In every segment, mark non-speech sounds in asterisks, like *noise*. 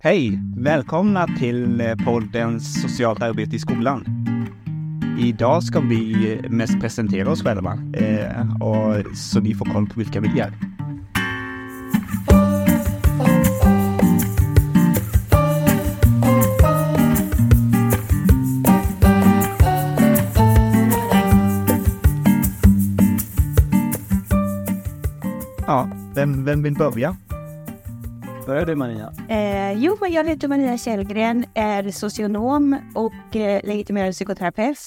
Hej! Välkomna till eh, podden Socialt arbete i skolan. Idag ska vi eh, mest presentera oss själva, eh, och, så ni får koll på vilka vi är. Ja, vem, vem vill börja? Börjar du Maria? Eh, jo, men jag heter Maria Källgren, är socionom och eh, legitimerad psykoterapeut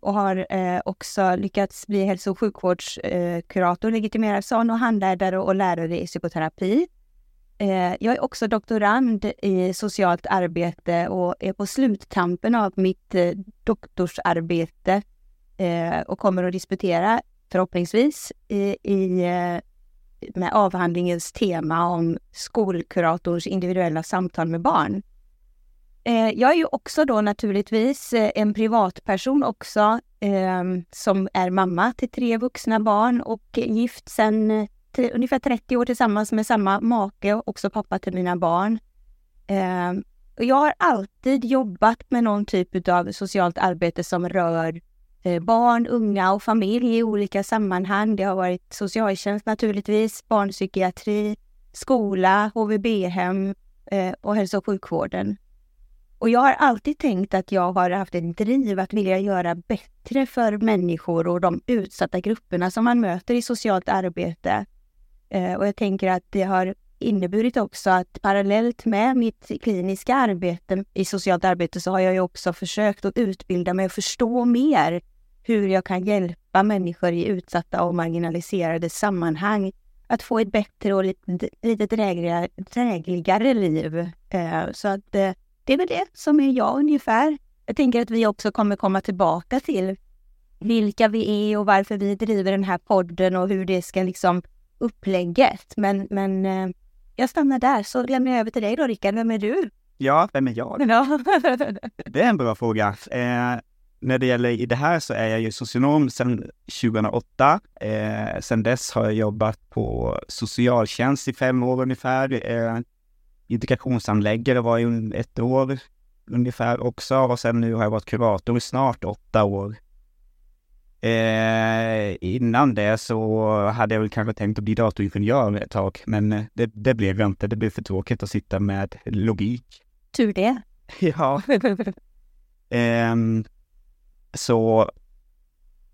och har eh, också lyckats bli hälso och sjukvårdskurator, eh, legitimerad sån och handledare och lärare i psykoterapi. Eh, jag är också doktorand i socialt arbete och är på sluttampen av mitt eh, doktorsarbete eh, och kommer att disputera förhoppningsvis i, i eh, med avhandlingens tema om skolkuratorns individuella samtal med barn. Eh, jag är ju också då naturligtvis eh, en privatperson också ehm, som är mamma till tre vuxna barn och gift sedan eh, ungefär 30 år tillsammans med samma make och också pappa till mina barn. Ehm, jag har alltid jobbat med någon typ av socialt arbete som rör Eh, barn, unga och familj i olika sammanhang. Det har varit socialtjänst naturligtvis, barnpsykiatri, skola, HVB-hem eh, och hälso och sjukvården. Och jag har alltid tänkt att jag har haft ett driv att vilja göra bättre för människor och de utsatta grupperna som man möter i socialt arbete. Eh, och jag tänker att det har inneburit också att parallellt med mitt kliniska arbete i socialt arbete så har jag ju också försökt att utbilda mig och förstå mer hur jag kan hjälpa människor i utsatta och marginaliserade sammanhang att få ett bättre och lite, lite drägligare, drägligare liv. Eh, så att eh, det är väl det som är jag ungefär. Jag tänker att vi också kommer komma tillbaka till vilka vi är och varför vi driver den här podden och hur det ska liksom upplägget. Men, men eh, jag stannar där så lämnar jag över till dig då Rickard. Vem är du? Ja, vem är jag? det är en bra fråga. Eh, när det gäller i det här så är jag ju socionom sedan 2008. Eh, sedan dess har jag jobbat på socialtjänst i fem år ungefär. Eh, integrationshandläggare var ju ett år ungefär också och sen nu har jag varit kurator i snart åtta år. Eh, innan det så hade jag väl kanske tänkt att bli datoringenjör ett tag, men det, det blev jag inte. Det blev för tråkigt att sitta med logik. Tur det. *laughs* Ja. *laughs* eh, så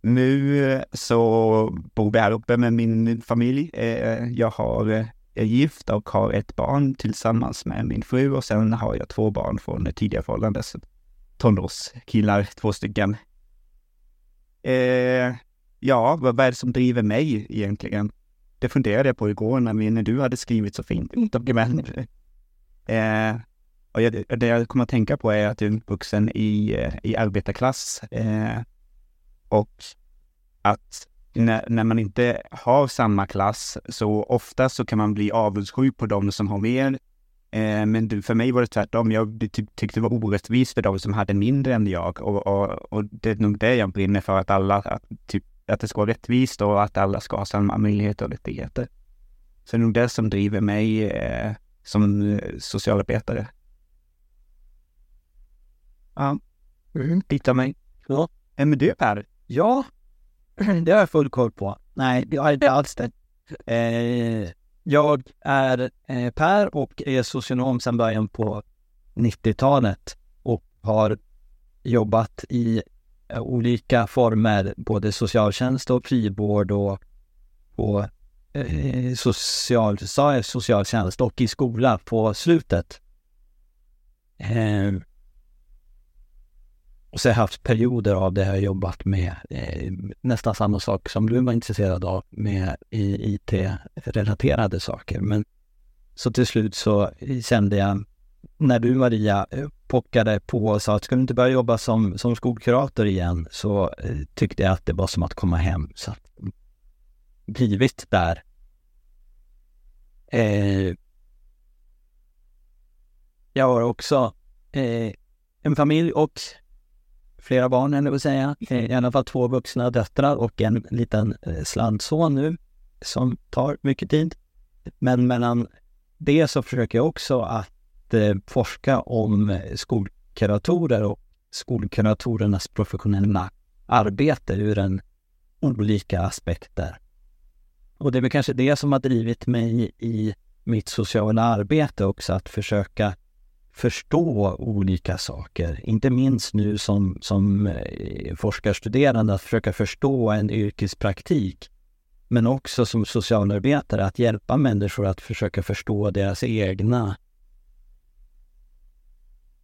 nu eh, så bor vi här uppe med min familj. Eh, jag har, eh, är gift och har ett barn tillsammans med min fru och sen har jag två barn från tidigare förhållanden. Tonårskillar, två stycken. Eh, ja, vad är det som driver mig egentligen? Det funderade jag på igår när, när du hade skrivit så fint dokument. Eh, och jag, det jag kommer att tänka på är att jag är uppvuxen i, eh, i arbetarklass eh, och att när, när, man inte har samma klass så ofta så kan man bli avundsjuk på de som har mer. Eh, men för mig var det tvärtom. Jag ty tyckte det var orättvist för de som hade mindre än jag och, och, och det är nog det jag brinner för, att alla, att, typ, att det ska vara rättvist och att alla ska ha samma möjligheter och rättigheter. Så det är nog det som driver mig eh, som eh, socialarbetare. Ja. Mm. Titta mig. Ja. Per? Ja, *clears throat* det har jag full koll på. Nej, det har jag inte alls det. Eh, jag är eh, Per och är socionom sedan början på 90-talet och har jobbat i eh, olika former, både socialtjänst och frivård och, och eh, social, socialtjänst och i skola på slutet. Och så har jag haft perioder av det jag har jobbat med eh, nästan samma sak som du var intresserad av med IT-relaterade saker. Men så till slut så kände jag när du Maria eh, pockade på och sa att ska du inte börja jobba som, som skolkurator igen så eh, tyckte jag att det var som att komma hem. Så att, blivit där. Eh, jag har också eh, en familj och flera barn, eller vill säga. I alla fall två vuxna döttrar och en liten eh, slantson nu som tar mycket tid. Men mellan det så försöker jag också att att eh, forska om eh, skolkuratorer och skolkuratorernas professionella arbete ur en olika aspekter. Och det är väl kanske det som har drivit mig i mitt sociala arbete också, att försöka förstå olika saker. Inte minst nu som, som eh, forskarstuderande, att försöka förstå en yrkespraktik. Men också som socialarbetare, att hjälpa människor att försöka förstå deras egna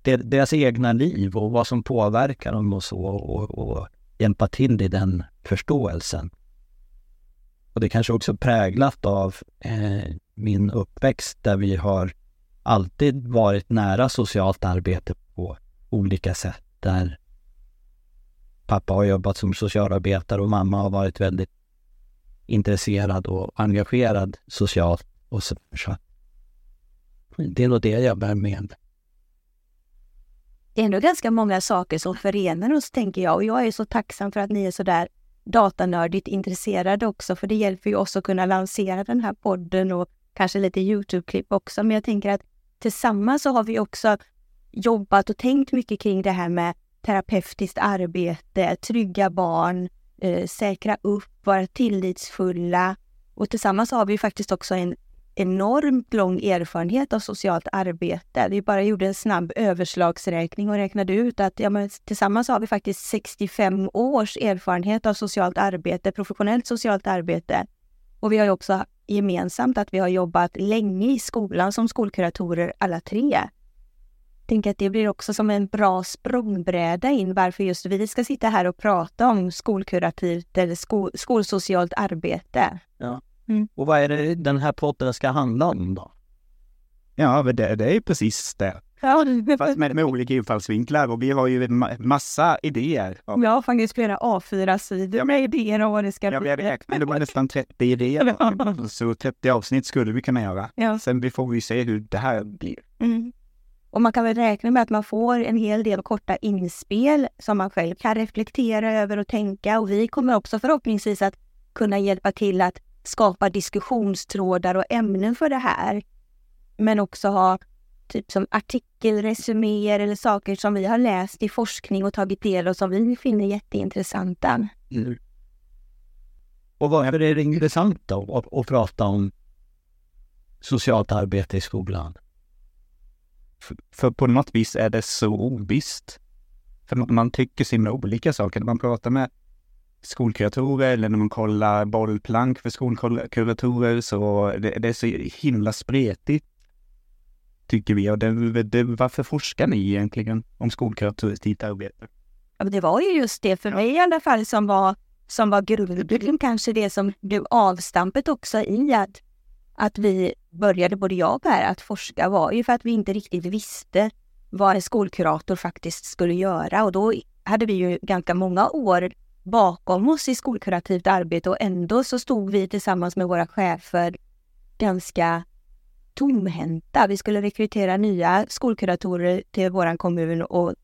deras egna liv och vad som påverkar dem och så och, och hjälpa till i den förståelsen. Och det kanske också präglat av eh, min uppväxt där vi har alltid varit nära socialt arbete på olika sätt. Där pappa har jobbat som socialarbetare och mamma har varit väldigt intresserad och engagerad socialt och så. så. Det är nog det jag bär med Det är ändå ganska många saker som förenar oss, tänker jag. Och jag är så tacksam för att ni är så där datanördigt intresserade också, för det hjälper ju oss att kunna lansera den här podden och kanske lite Youtube-klipp också. Men jag tänker att tillsammans så har vi också jobbat och tänkt mycket kring det här med terapeutiskt arbete, trygga barn, eh, säkra upp, vara tillitsfulla. Och tillsammans har vi faktiskt också en enormt lång erfarenhet av socialt arbete. Vi bara gjorde en snabb överslagsräkning och räknade ut att ja, men tillsammans har vi faktiskt 65 års erfarenhet av socialt arbete, professionellt socialt arbete. Och vi har också gemensamt att vi har jobbat länge i skolan som skolkuratorer alla tre. Tänker att det blir också som en bra språngbräda in varför just vi ska sitta här och prata om skolkurativt eller skol, skolsocialt arbete. Ja. Mm. Och vad är det den här podden ska handla om då? Ja, det, det är precis det. Ja. Fast med, med olika infallsvinklar och vi har ju massa idéer. Jag har faktiskt flera A4-sidor ja, med idéer om vad det ska ja, bli. Ja, vi räknade med nästan 30 idéer. Ja. Så 30 avsnitt skulle vi kunna göra. Ja. Sen får vi se hur det här blir. Mm. Och man kan väl räkna med att man får en hel del korta inspel som man själv kan reflektera över och tänka. Och vi kommer också förhoppningsvis att kunna hjälpa till att skapa diskussionstrådar och ämnen för det här. Men också ha typ som artikelresuméer eller saker som vi har läst i forskning och tagit del av som vi finner jätteintressanta. Mm. Och varför är det intressant då att, att prata om socialt arbete i skolan? För, för, på något vis är det så ovisst. För man tycker så himla olika saker. När man pratar med skolkuratorer eller när man kollar bollplank för skolkuratorer så det, det är så himla spretigt tycker vi. Och det, det, varför forskar ni egentligen om skolkuratoriskt arbete? Ja, det var ju just det för mig i alla fall som var, som var grunden, kanske det som blev avstampet också i att, att vi började, både jag och Per, att forska var ju för att vi inte riktigt visste vad en skolkurator faktiskt skulle göra och då hade vi ju ganska många år bakom oss i skolkurativt arbete och ändå så stod vi tillsammans med våra chefer ganska tomhänta. Vi skulle rekrytera nya skolkuratorer till vår kommun och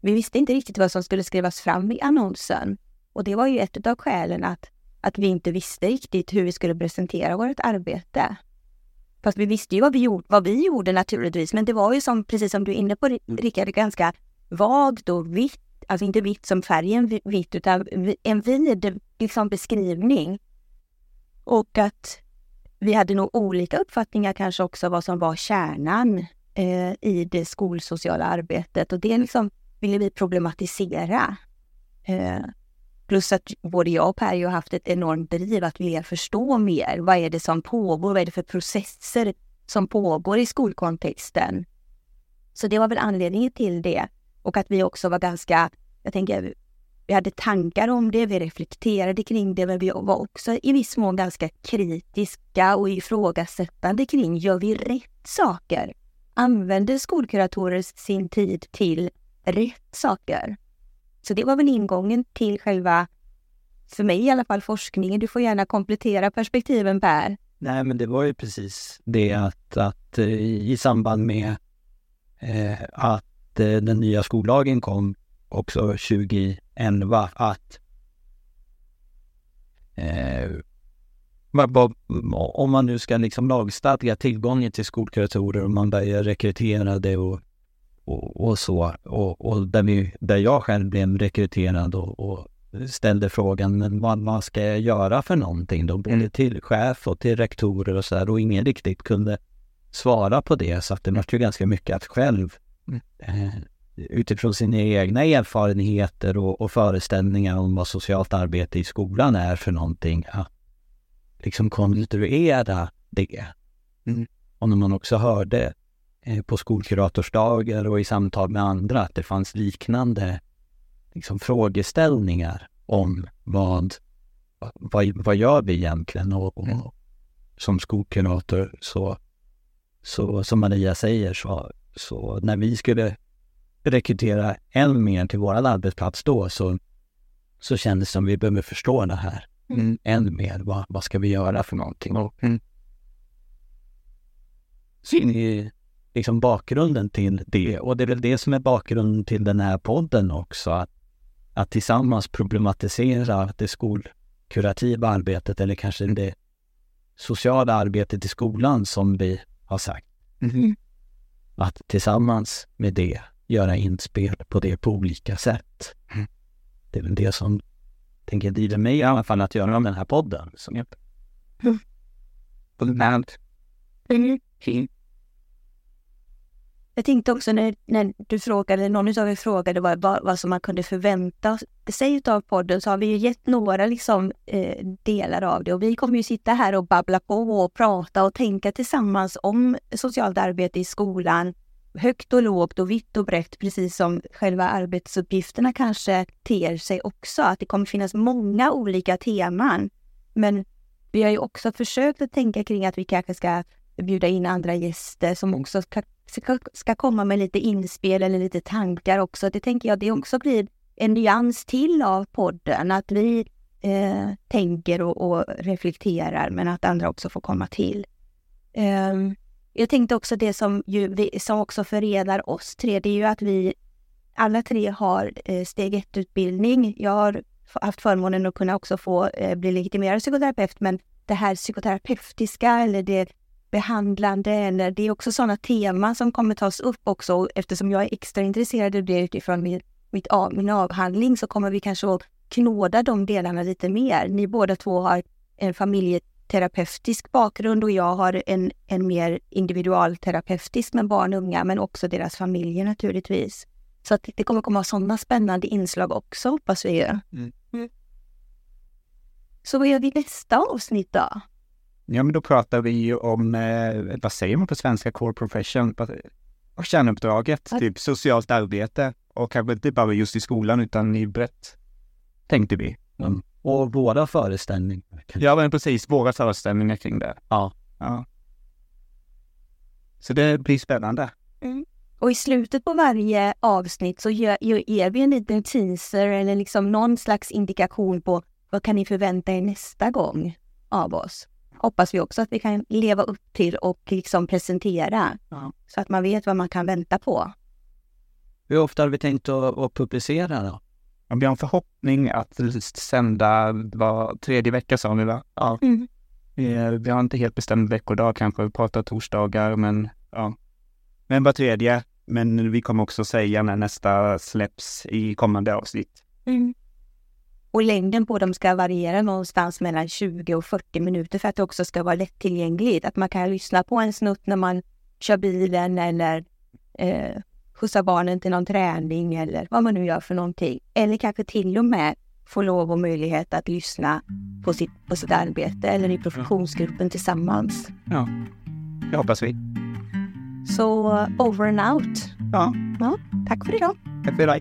vi visste inte riktigt vad som skulle skrivas fram i annonsen. Och det var ju ett av skälen att, att vi inte visste riktigt hur vi skulle presentera vårt arbete. Fast vi visste ju vad vi, gjorde, vad vi gjorde naturligtvis, men det var ju som, precis som du är inne på mm. Rickard, ganska vagt och vitt. Alltså inte vitt som färgen vitt, utan en vid liksom, beskrivning. Och att vi hade nog olika uppfattningar kanske också vad som var kärnan eh, i det skolsociala arbetet och det liksom ville vi problematisera. Eh, plus att både jag och Per har haft ett enormt driv att vilja förstå mer. Vad är det som pågår? Vad är det för processer som pågår i skolkontexten? Så det var väl anledningen till det. Och att vi också var ganska, jag tänker, vi hade tankar om det, vi reflekterade kring det, men vi var också i viss mån ganska kritiska och ifrågasättande kring, gör vi rätt saker? Använder skolkuratorer sin tid till rätt saker? Så det var väl ingången till själva, för mig i alla fall, forskningen. Du får gärna komplettera perspektiven Per. Nej, men det var ju precis det att, att eh, i samband med eh, att eh, den nya skollagen kom också 2011 att eh, vad- vad- om man nu ska liksom lagstadga tillgången till skolkuratorer och man börjar rekrytera det och, och, och så. Och, och där, vi, där jag själv blev rekryterad och, och ställde frågan, men vad, vad ska jag göra för någonting då? Både till chef och till rektorer och så där och ingen riktigt kunde svara på det så att det var ju ganska mycket att själv Mm. eh, utifrån sina egna erfarenheter och, och föreställningar om vad socialt arbete i skolan är för någonting, att liksom konstruera det. Mm. Och när man också hörde eh, på skolkuratorsdagar och i samtal med andra att det fanns liknande liksom, frågeställningar om vad, vad, vad gör vi egentligen? Och, och Mm. som skolkurator så, så som Maria säger så, så när vi skulle rekrytera än mer till vår arbetsplats då så, så kändes det som vi behöver förstå det här Mm. än mer. Vad, vad ska vi göra för någonting? Och Mm. så det är liksom bakgrunden till det. Och det är väl det som är bakgrunden till den här podden också. Att, att tillsammans problematisera det skolkurativa arbetet eller kanske det sociala arbetet i skolan som vi har sagt. Mm. Att tillsammans med det göra inspel på det på olika sätt. Mm. Det är väl det som tänker driver mig i alla fall att göra den här podden. Med. Mm. Jag tänkte också när, när du frågade, någon av er frågade vad, vad, vad som man kunde förvänta sig av podden så har vi ju gett några liksom, eh, delar av det och vi kommer ju sitta här och babbla på och prata och tänka tillsammans om socialt arbete i skolan. Högt och lågt och vitt och brett, precis som själva arbetsuppgifterna kanske ter sig också. Att det kommer finnas många olika teman. Men vi har ju också försökt att tänka kring att vi kanske ska bjuda in andra gäster som också ska, ska, ska komma med lite inspel eller lite tankar också. Det tänker jag det också blir en nyans till av podden, att vi eh, tänker och, och reflekterar men att andra också får komma till. Ehm, jag tänkte också det som, ju, det, som också förenar oss tre, det är ju att vi alla tre har eh, steg ett-utbildning. Jag har haft förmånen att kunna också få eh, bli legitimerad psykoterapeut, men det här psykoterapeutiska eller det behandlande eller det är också sådana teman som kommer tas upp också. Eftersom jag är extra intresserad av det utifrån min, mitt, av- min avhandling så kommer vi kanske att knåda de delarna lite mer. Ni båda två har en familje familjeterapeutisk bakgrund och jag har en, en mer individualterapeutisk med barn och unga men också deras familjer naturligtvis. Så att det kommer komma sådana spännande inslag också hoppas vi. Mm. Mm. Så vad gör vi nästa avsnitt då? Ja, men då pratar vi ju om, eh, vad säger man på svenska, core profession, och kärnuppdraget, Att- typ socialt arbete och kanske inte bara just i skolan utan i brett, tänkte vi. Mm. Och våra föreställningar. Ja, men precis, våra föreställningar kring det. Ja. Ja. Så det blir spännande. Och i slutet på varje avsnitt så ger, ger vi en liten teaser eller liksom någon slags indikation på vad kan ni förvänta er nästa gång av oss. Hoppas vi också att vi kan leva upp till och liksom presentera Ja. så att man vet vad man kan vänta på. Hur ofta har vi tänkt att, att publicera då? Vi har en förhoppning att sända var tredje vecka sa vi va? Ja. Mm. Vi, vi har inte helt bestämt veckodag kanske, vi pratar torsdagar men ja. Men var tredje. Men vi kommer också säga när nästa släpps i kommande avsnitt. Mm. Och längden på dem ska variera någonstans mellan 20 och 40 minuter för att det också ska vara lättillgängligt. Att man kan lyssna på en snutt när man kör bilen eller eh, skjutsar barnen till någon träning eller vad man nu gör för någonting. Eller kanske till och med få lov och möjlighet att lyssna på sitt, på sitt arbete eller i professionsgruppen tillsammans. Ja, det hoppas vi. Så over and out. Ja, Tack för idag. tack för idag.